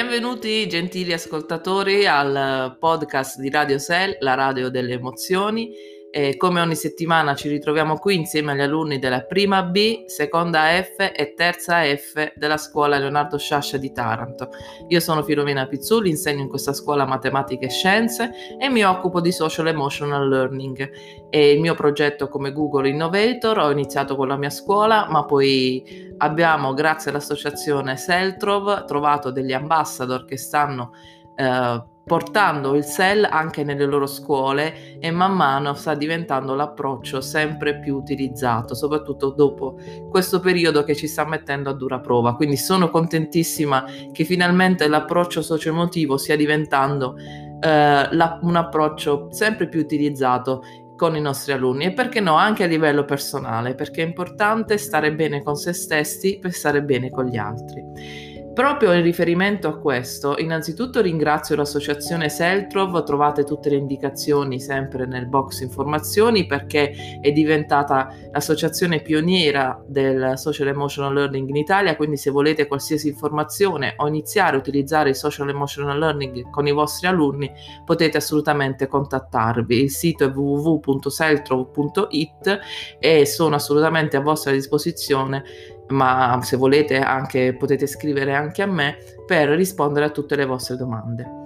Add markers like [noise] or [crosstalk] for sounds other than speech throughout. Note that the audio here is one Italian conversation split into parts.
Benvenuti gentili ascoltatori al podcast di Radio Cell, la radio delle emozioni. E come ogni settimana ci ritroviamo qui insieme agli alunni della prima B, seconda F e terza F della scuola Leonardo Sciascia di Taranto. Io sono Filomena Pizzulli, insegno in questa scuola matematica e scienze e mi occupo di social emotional learning. E il mio progetto come Google Innovator ho iniziato con la mia scuola, ma poi abbiamo, grazie all'associazione Seltrov, trovato degli ambassador che stanno eh, portando il SEL anche nelle loro scuole e man mano sta diventando l'approccio sempre più utilizzato, soprattutto dopo questo periodo che ci sta mettendo a dura prova. Quindi sono contentissima che finalmente l'approccio socioemotivo stia diventando eh, la, un approccio sempre più utilizzato con i nostri alunni e perché no anche a livello personale, perché è importante stare bene con se stessi per stare bene con gli altri. Proprio in riferimento a questo, innanzitutto ringrazio l'associazione Seltrov, trovate tutte le indicazioni sempre nel box informazioni perché è diventata l'associazione pioniera del social emotional learning in Italia, quindi se volete qualsiasi informazione o iniziare a utilizzare il social emotional learning con i vostri alunni potete assolutamente contattarvi. Il sito è www.seltrov.it e sono assolutamente a vostra disposizione ma se volete anche potete scrivere anche a me per rispondere a tutte le vostre domande.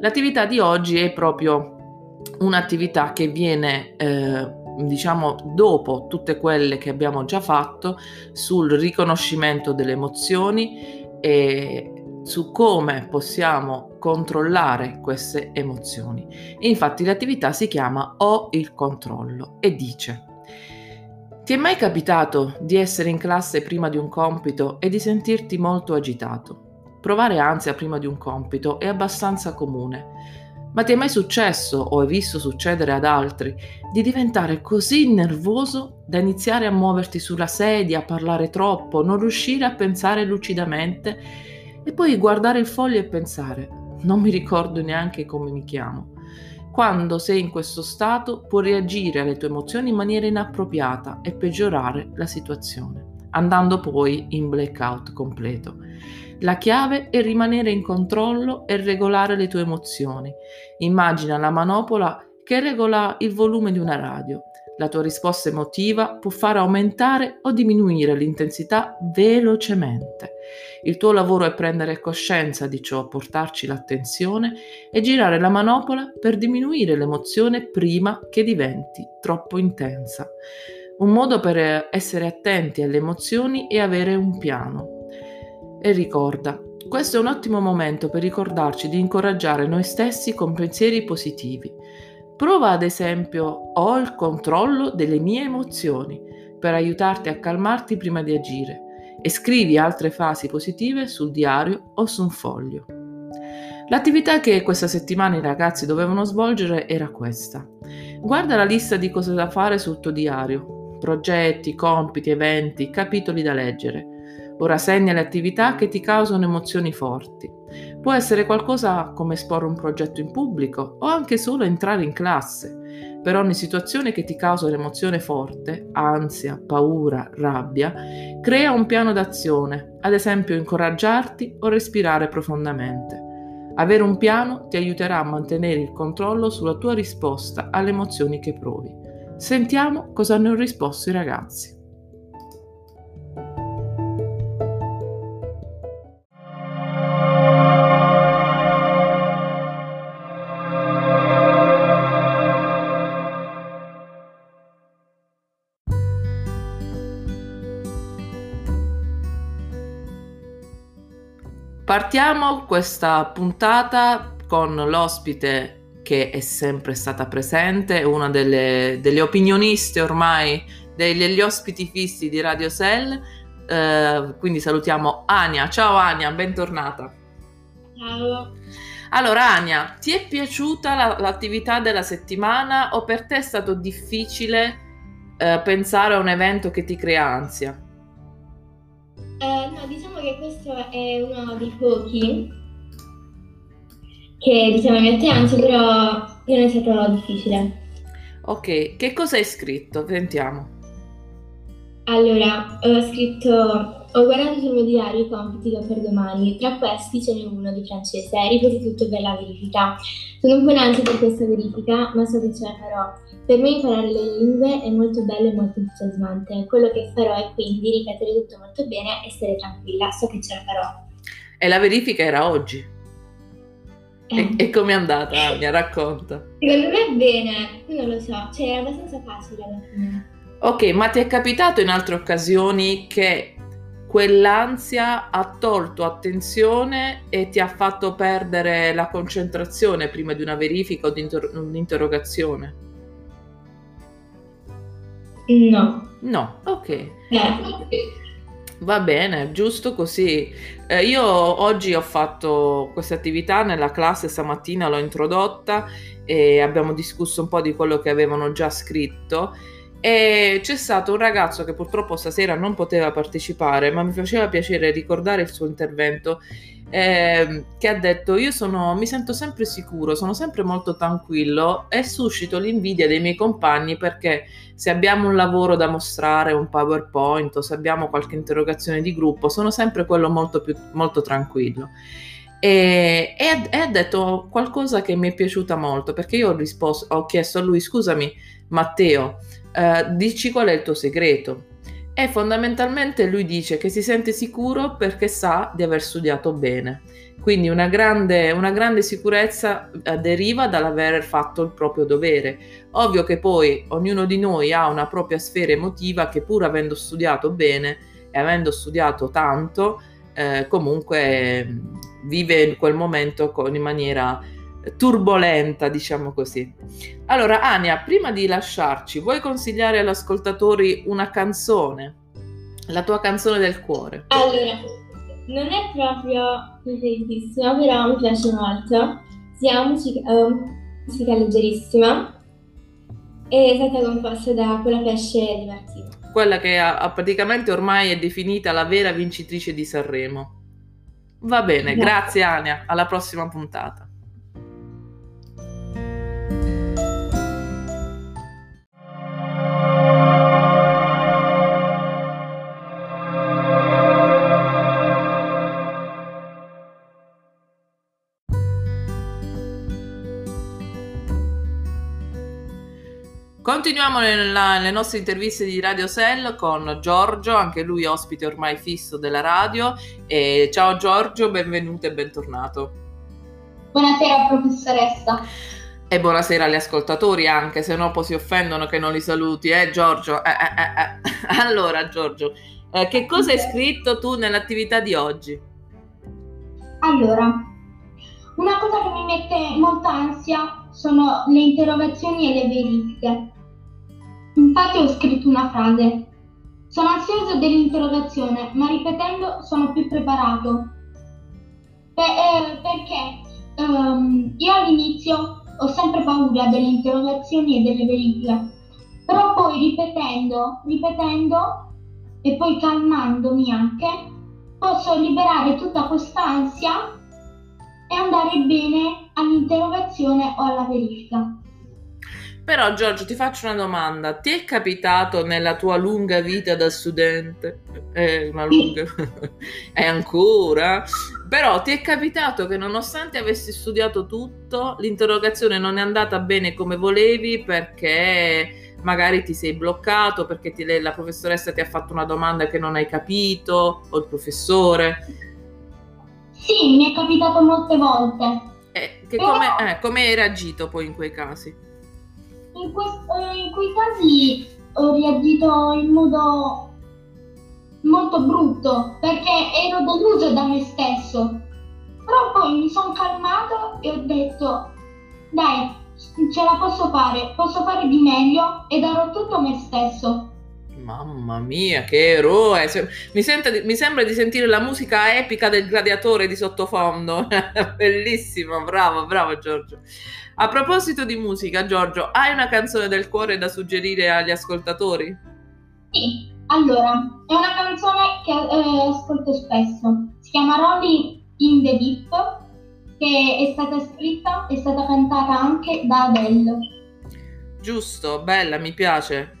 L'attività di oggi è proprio un'attività che viene eh, diciamo dopo tutte quelle che abbiamo già fatto sul riconoscimento delle emozioni e su come possiamo controllare queste emozioni. Infatti l'attività si chiama Ho il controllo e dice ti è mai capitato di essere in classe prima di un compito e di sentirti molto agitato? Provare ansia prima di un compito è abbastanza comune, ma ti è mai successo o hai visto succedere ad altri di diventare così nervoso da iniziare a muoverti sulla sedia, a parlare troppo, non riuscire a pensare lucidamente e poi guardare il foglio e pensare non mi ricordo neanche come mi chiamo? Quando sei in questo stato puoi reagire alle tue emozioni in maniera inappropriata e peggiorare la situazione, andando poi in blackout completo. La chiave è rimanere in controllo e regolare le tue emozioni. Immagina la manopola che regola il volume di una radio. La tua risposta emotiva può fare aumentare o diminuire l'intensità velocemente. Il tuo lavoro è prendere coscienza di ciò, portarci l'attenzione e girare la manopola per diminuire l'emozione prima che diventi troppo intensa. Un modo per essere attenti alle emozioni è avere un piano. E ricorda, questo è un ottimo momento per ricordarci di incoraggiare noi stessi con pensieri positivi. Prova ad esempio ho il controllo delle mie emozioni per aiutarti a calmarti prima di agire e scrivi altre frasi positive sul diario o su un foglio. L'attività che questa settimana i ragazzi dovevano svolgere era questa. Guarda la lista di cose da fare sul tuo diario, progetti, compiti, eventi, capitoli da leggere. Ora segna le attività che ti causano emozioni forti. Può essere qualcosa come esporre un progetto in pubblico o anche solo entrare in classe. Per ogni situazione che ti causa un'emozione forte, ansia, paura, rabbia, crea un piano d'azione, ad esempio incoraggiarti o respirare profondamente. Avere un piano ti aiuterà a mantenere il controllo sulla tua risposta alle emozioni che provi. Sentiamo cosa hanno risposto i ragazzi. Partiamo questa puntata con l'ospite che è sempre stata presente, una delle, delle opinioniste ormai, degli ospiti fissi di Radio Cell. Eh, quindi salutiamo Ania. Ciao Ania, bentornata. Ciao. Allora Ania, ti è piaciuta la, l'attività della settimana o per te è stato difficile eh, pensare a un evento che ti crea ansia? Eh, no, diciamo che questo è uno dei pochi che diciamo mi mette ansia, però non è stato difficile. Ok, che cosa hai scritto? Sentiamo. Allora, ho scritto, ho guardato sul mio diario i compiti che ho per domani. Tra questi ce n'è uno di francese, ripeti tutto per la verifica. Sono un po' in ansia per questa verifica, ma so che ce la farò. Per me imparare le lingue è molto bello e molto entusiasmante. Quello che farò è quindi ripetere tutto molto bene e stare tranquilla, so che ce la farò. E la verifica era oggi. E, Eh. e com'è andata? Mi racconta. Secondo me bene, io non lo so, cioè era abbastanza facile alla fine. Ok, ma ti è capitato in altre occasioni che quell'ansia ha tolto attenzione e ti ha fatto perdere la concentrazione prima di una verifica o di inter- un'interrogazione? No. No, ok. Eh. Va bene, giusto così. Eh, io oggi ho fatto questa attività nella classe, stamattina l'ho introdotta e abbiamo discusso un po' di quello che avevano già scritto e c'è stato un ragazzo che purtroppo stasera non poteva partecipare, ma mi faceva piacere ricordare il suo intervento, ehm, che ha detto io sono, mi sento sempre sicuro, sono sempre molto tranquillo e suscito l'invidia dei miei compagni perché se abbiamo un lavoro da mostrare, un PowerPoint o se abbiamo qualche interrogazione di gruppo, sono sempre quello molto più molto tranquillo. E, e e ha detto qualcosa che mi è piaciuta molto perché io ho risposto, ho chiesto a lui: scusami, Matteo, eh, dici qual è il tuo segreto? E fondamentalmente lui dice che si sente sicuro perché sa di aver studiato bene. Quindi una grande, una grande sicurezza eh, deriva dall'aver fatto il proprio dovere. Ovvio che poi ognuno di noi ha una propria sfera emotiva che pur avendo studiato bene e avendo studiato tanto, eh, comunque mh, vive in quel momento con, in maniera turbolenta, diciamo così. Allora, Ania, prima di lasciarci, vuoi consigliare agli ascoltatori una canzone? La tua canzone del cuore. Allora, non è proprio preferitissima, però mi piace molto. Si chiama musica, eh, musica leggerissima è stata composta da quella pesce di Martino. Quella che ha, ha praticamente ormai è definita la vera vincitrice di Sanremo. Va bene, Grazie. grazie Ania, alla prossima puntata. Continuiamo nella- nelle nostre interviste di Radio Cell con Giorgio, anche lui ospite ormai fisso della radio. E ciao Giorgio, benvenuto e bentornato. Buonasera professoressa. E buonasera agli ascoltatori anche, se no poi si offendono che non li saluti, eh Giorgio? Eh, eh, eh, eh. [laughs] Allora Giorgio, eh, che cosa hai scritto tu nell'attività di oggi? Allora, una cosa che mi mette molta ansia sono le interrogazioni e le verifiche. Infatti ho scritto una frase. Sono ansioso dell'interrogazione, ma ripetendo sono più preparato. Pe- eh, perché ehm, io all'inizio ho sempre paura delle interrogazioni e delle verifiche, però poi ripetendo, ripetendo e poi calmandomi anche, posso liberare tutta quest'ansia e andare bene all'interrogazione o alla verifica. Però Giorgio ti faccio una domanda, ti è capitato nella tua lunga vita da studente, eh, una lunga, [laughs] è ancora, però ti è capitato che nonostante avessi studiato tutto, l'interrogazione non è andata bene come volevi perché magari ti sei bloccato, perché ti- la professoressa ti ha fatto una domanda che non hai capito, o il professore, Sì, mi è capitato molte volte. Eh, come, eh, come hai reagito poi in quei casi? In, quest- eh, in quei casi ho reagito in modo molto brutto perché ero deluso da me stesso. Però poi mi sono calmato e ho detto, dai, ce la posso fare, posso fare di meglio e darò tutto me stesso. Mamma mia, che eroe! Mi, di- mi sembra di sentire la musica epica del gladiatore di sottofondo. [laughs] Bellissimo, bravo, bravo Giorgio. A proposito di musica, Giorgio, hai una canzone del cuore da suggerire agli ascoltatori? Sì, allora, è una canzone che eh, ascolto spesso. Si chiama Rolling in the Deep, che è stata scritta e stata cantata anche da Adele. Giusto, bella, mi piace.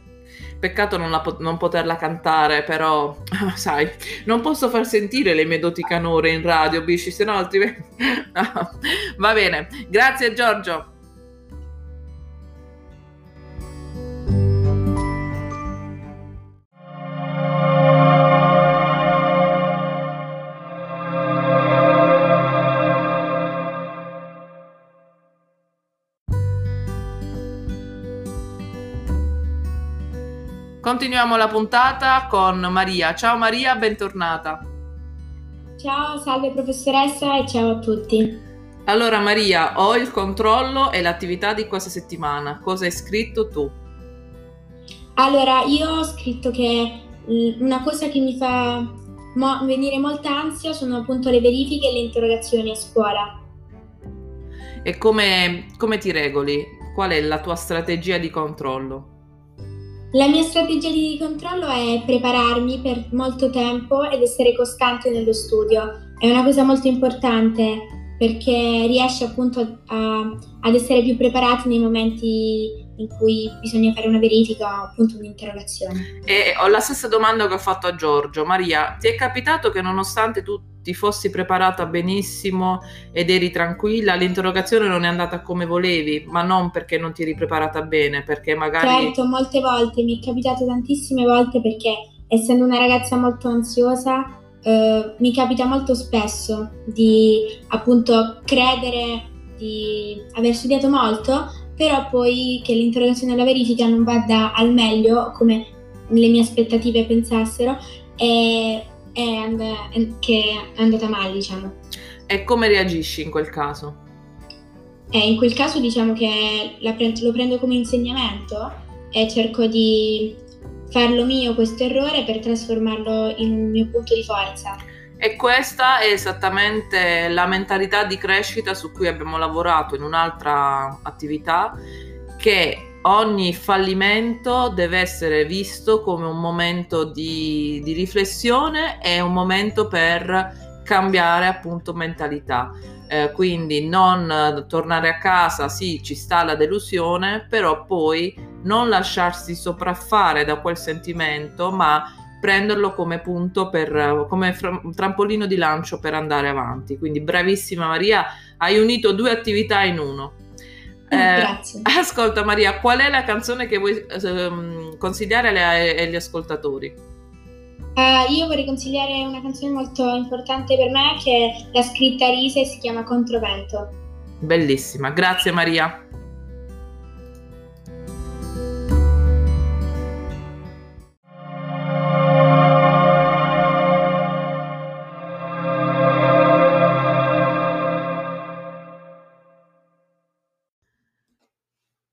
Peccato non, la, non poterla cantare, però, sai, non posso far sentire le mie doti canore in radio, Bisci, se no altrimenti... [laughs] Va bene, grazie Giorgio. Continuiamo la puntata con Maria. Ciao Maria, bentornata. Ciao, salve professoressa e ciao a tutti. Allora Maria, ho il controllo e l'attività di questa settimana. Cosa hai scritto tu? Allora, io ho scritto che una cosa che mi fa mo- venire molta ansia sono appunto le verifiche e le interrogazioni a scuola. E come, come ti regoli? Qual è la tua strategia di controllo? La mia strategia di controllo è prepararmi per molto tempo ed essere costante nello studio. È una cosa molto importante perché riesce appunto a, ad essere più preparati nei momenti in cui bisogna fare una verifica o appunto un'interrogazione. E ho la stessa domanda che ho fatto a Giorgio. Maria, ti è capitato che nonostante tu ti fossi preparata benissimo ed eri tranquilla, l'interrogazione non è andata come volevi, ma non perché non ti eri preparata bene, perché magari... Certo, molte volte, mi è capitato tantissime volte perché essendo una ragazza molto ansiosa, eh, mi capita molto spesso di appunto credere di aver studiato molto, però poi che l'interrogazione e la verifica non vada al meglio come le mie aspettative pensassero e, e and- che è andata male, diciamo. E come reagisci in quel caso? Eh, in quel caso diciamo che pre- lo prendo come insegnamento e cerco di farlo mio questo errore per trasformarlo in un mio punto di forza. E questa è esattamente la mentalità di crescita su cui abbiamo lavorato in un'altra attività, che ogni fallimento deve essere visto come un momento di, di riflessione e un momento per cambiare appunto mentalità. Eh, quindi non tornare a casa, sì, ci sta la delusione, però poi non lasciarsi sopraffare da quel sentimento, ma prenderlo come punto per come fra, trampolino di lancio per andare avanti. Quindi bravissima Maria, hai unito due attività in uno. Eh, Grazie. [laughs] Ascolta Maria, qual è la canzone che vuoi eh, consigliare agli ascoltatori? Uh, io vorrei consigliare una canzone molto importante per me che l'ha scritta Risa e si chiama Controvento. Bellissima, grazie Maria.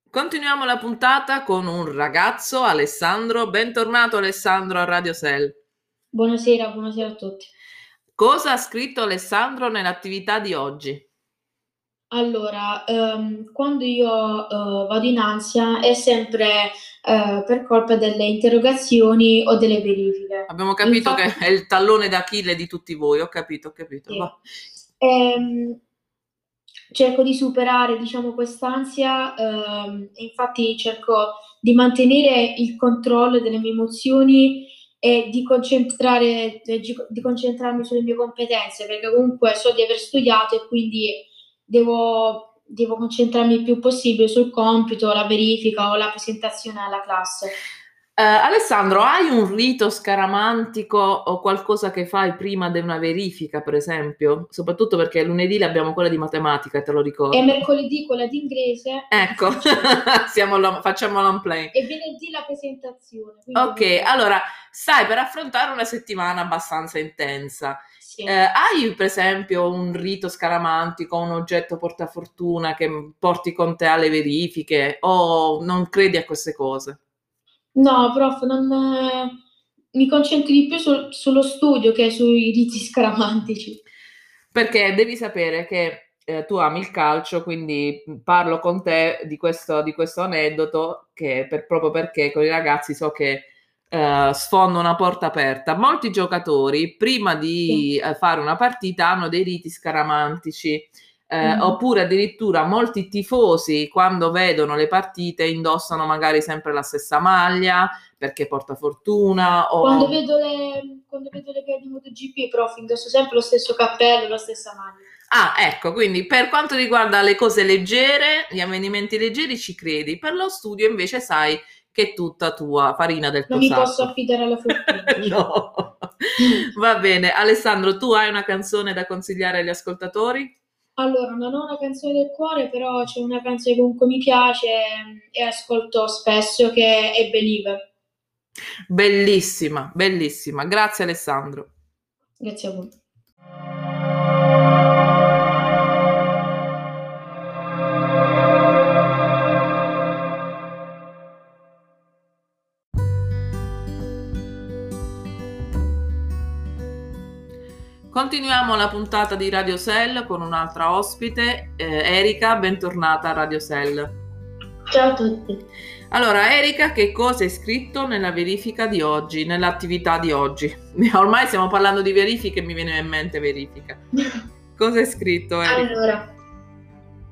Continuiamo la puntata con un ragazzo, Alessandro. Bentornato Alessandro a Radio Cell. Buonasera, buonasera a tutti. Cosa ha scritto Alessandro nell'attività di oggi? Allora, ehm, quando io eh, vado in ansia è sempre eh, per colpa delle interrogazioni o delle verifiche. Abbiamo capito Infatti, che è il tallone d'Achille di tutti voi, ho capito, ho capito. Sì. Ehm, cerco di superare, diciamo, quest'ansia ehm, infatti cerco di mantenere il controllo delle mie emozioni e di, concentrare, di concentrarmi sulle mie competenze, perché comunque so di aver studiato e quindi devo, devo concentrarmi il più possibile sul compito, la verifica o la presentazione alla classe. Uh, Alessandro, hai un rito scaramantico o qualcosa che fai prima di una verifica, per esempio? Soprattutto perché lunedì abbiamo quella di matematica, te lo ricordo. E mercoledì quella di inglese. Ecco, [laughs] lo, facciamo l'unplay. E venerdì la presentazione. Ok, allora, sai, per affrontare una settimana abbastanza intensa, sì. eh, hai per esempio un rito scaramantico, un oggetto portafortuna che porti con te alle verifiche o non credi a queste cose? No, prof, non, mi concentro di più sul- sullo studio che sui riti scaramantici. Perché devi sapere che eh, tu ami il calcio, quindi parlo con te di questo, di questo aneddoto che per, proprio perché con i ragazzi so che eh, sfondo una porta aperta. Molti giocatori prima di sì. eh, fare una partita hanno dei riti scaramantici eh, mm. oppure addirittura molti tifosi quando vedono le partite indossano magari sempre la stessa maglia perché porta fortuna. O... Quando, vedo le, quando vedo le gare di MotoGP, prof, indosso sempre lo stesso cappello, la stessa maglia. Ah, ecco, quindi per quanto riguarda le cose leggere, gli avvenimenti leggeri ci credi, per lo studio invece sai che è tutta tua, farina del tuo Non mi posso affidare alla fortuna. [laughs] no. Va bene, Alessandro, tu hai una canzone da consigliare agli ascoltatori? Allora, non ho una canzone del cuore, però c'è una canzone che comunque mi piace e ascolto spesso che è Believer. Bellissima, bellissima. Grazie Alessandro. Grazie a voi. Continuiamo la puntata di Radio Cell con un'altra ospite, eh, Erika, bentornata a Radio Cell. Ciao a tutti. Allora, Erika, che cosa hai scritto nella verifica di oggi, nell'attività di oggi? [laughs] Ormai stiamo parlando di verifiche e mi viene in mente verifica. [laughs] Cosa hai scritto, Erika? Allora,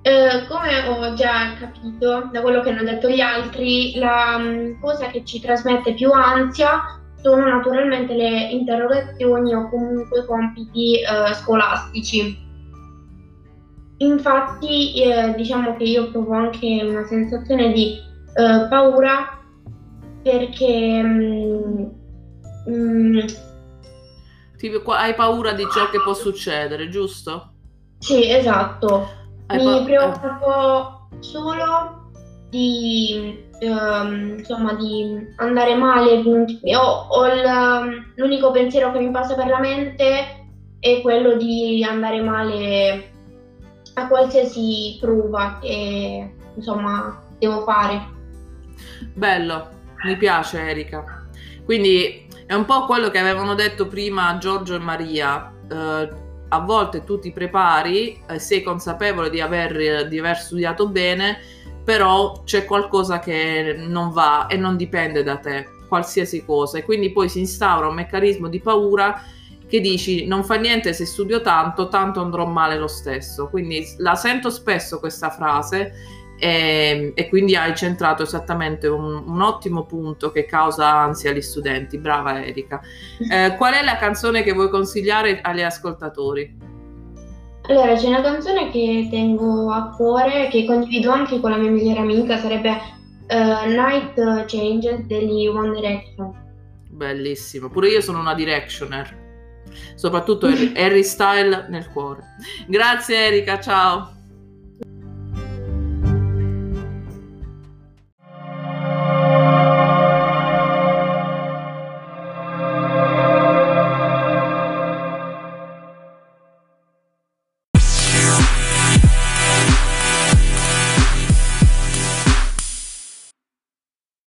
eh, come ho già capito da quello che hanno detto gli altri, la um, cosa che ci trasmette più ansia sono naturalmente le interrogazioni o comunque compiti eh, scolastici. Infatti eh, diciamo che io provo anche una sensazione di eh, paura perché mm, mm, hai paura di ciò che può succedere, giusto? Sì, esatto. Hai Mi pa- preoccupo solo di ehm, insomma di andare male ho, ho il, l'unico pensiero che mi passa per la mente è quello di andare male a qualsiasi prova che insomma devo fare. Bello mi piace Erika. Quindi è un po' quello che avevano detto prima Giorgio e Maria. Eh, a volte tu ti prepari sei consapevole di aver, di aver studiato bene però c'è qualcosa che non va e non dipende da te, qualsiasi cosa, e quindi poi si instaura un meccanismo di paura che dici non fa niente se studio tanto, tanto andrò male lo stesso. Quindi la sento spesso questa frase e, e quindi hai centrato esattamente un, un, ottimo punto che causa ansia agli studenti. Brava Erika. [laughs] Eh, qual è la canzone che vuoi consigliare agli ascoltatori? Allora, c'è una canzone che tengo a cuore, che condivido anche con la mia migliore amica, sarebbe uh, Night Changes degli One Direction. Bellissimo, pure io sono una Directioner, soprattutto Harry [laughs] Style nel cuore. Grazie Erika, ciao!